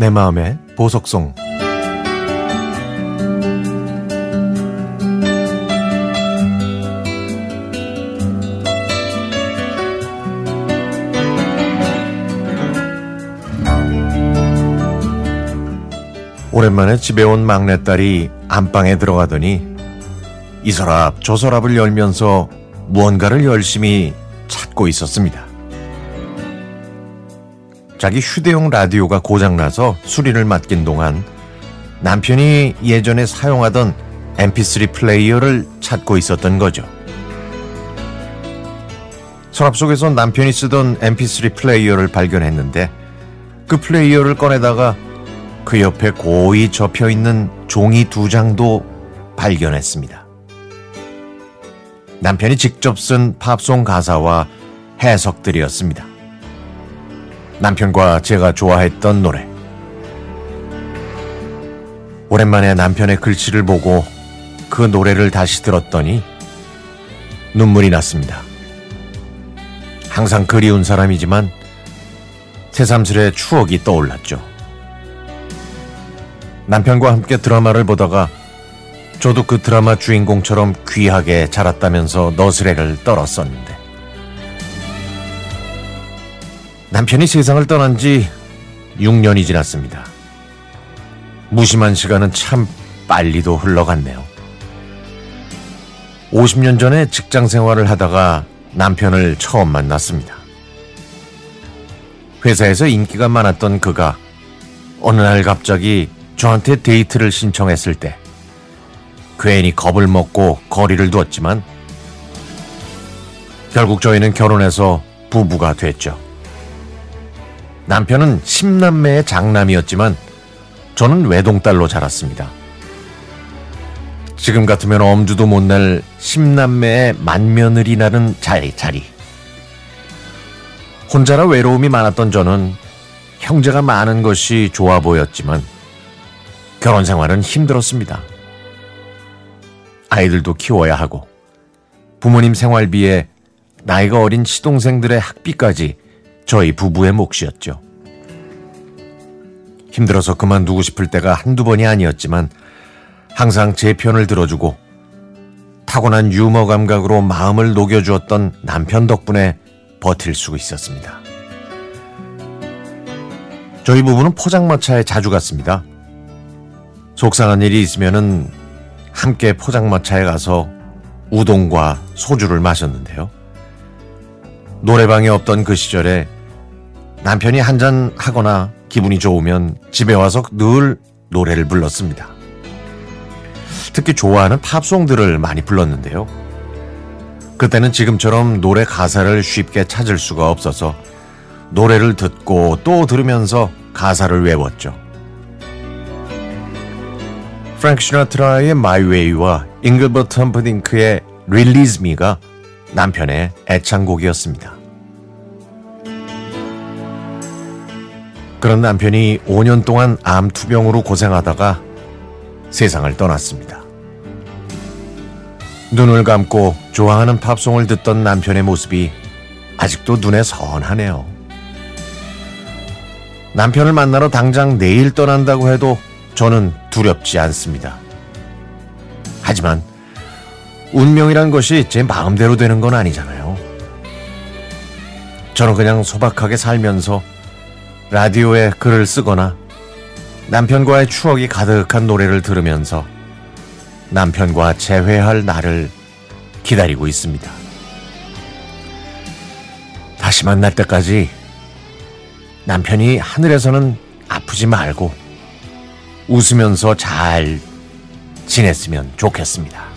내 마음의 보석송 오랜만에 집에 온 막내딸이 안방에 들어가더니 이 서랍 저 서랍을 열면서 무언가를 열심히 찾고 있었습니다. 자기 휴대용 라디오가 고장나서 수리를 맡긴 동안 남편이 예전에 사용하던 mp3 플레이어를 찾고 있었던 거죠. 서랍 속에서 남편이 쓰던 mp3 플레이어를 발견했는데 그 플레이어를 꺼내다가 그 옆에 고이 접혀 있는 종이 두 장도 발견했습니다. 남편이 직접 쓴 팝송 가사와 해석들이었습니다. 남편과 제가 좋아했던 노래. 오랜만에 남편의 글씨를 보고 그 노래를 다시 들었더니 눈물이 났습니다. 항상 그리운 사람이지만 새삼스레 추억이 떠올랐죠. 남편과 함께 드라마를 보다가 저도 그 드라마 주인공처럼 귀하게 자랐다면서 너스레를 떨었었는데 남편이 세상을 떠난 지 6년이 지났습니다. 무심한 시간은 참 빨리도 흘러갔네요. 50년 전에 직장 생활을 하다가 남편을 처음 만났습니다. 회사에서 인기가 많았던 그가 어느 날 갑자기 저한테 데이트를 신청했을 때 괜히 겁을 먹고 거리를 두었지만 결국 저희는 결혼해서 부부가 됐죠. 남편은 10남매의 장남이었지만 저는 외동딸로 자랐습니다. 지금 같으면 엄두도 못낼 10남매의 만며느리 나는 자리, 자리. 혼자라 외로움이 많았던 저는 형제가 많은 것이 좋아 보였지만 결혼 생활은 힘들었습니다. 아이들도 키워야 하고 부모님 생활비에 나이가 어린 시동생들의 학비까지 저희 부부의 몫이었죠. 힘들어서 그만두고 싶을 때가 한두 번이 아니었지만 항상 제 편을 들어주고 타고난 유머 감각으로 마음을 녹여주었던 남편 덕분에 버틸 수 있었습니다. 저희 부부는 포장마차에 자주 갔습니다. 속상한 일이 있으면은 함께 포장마차에 가서 우동과 소주를 마셨는데요. 노래방에 없던 그 시절에 남편이 한잔 하거나 기분이 좋으면 집에 와서 늘 노래를 불렀습니다. 특히 좋아하는 팝송들을 많이 불렀는데요. 그때는 지금처럼 노래 가사를 쉽게 찾을 수가 없어서 노래를 듣고 또 들으면서 가사를 외웠죠. 프랭크 시나트라의 My Way와 잉글버트 험프딩크의 Release Me가 남편의 애창곡이었습니다. 그런 남편이 5년 동안 암 투병으로 고생하다가 세상을 떠났습니다. 눈을 감고 좋아하는 팝송을 듣던 남편의 모습이 아직도 눈에 선하네요. 남편을 만나러 당장 내일 떠난다고 해도 저는 두렵지 않습니다. 하지만 운명이란 것이 제 마음대로 되는 건 아니잖아요. 저는 그냥 소박하게 살면서 라디오에 글을 쓰거나 남편과의 추억이 가득한 노래를 들으면서 남편과 재회할 날을 기다리고 있습니다. 다시 만날 때까지 남편이 하늘에서는 아프지 말고 웃으면서 잘 지냈으면 좋겠습니다.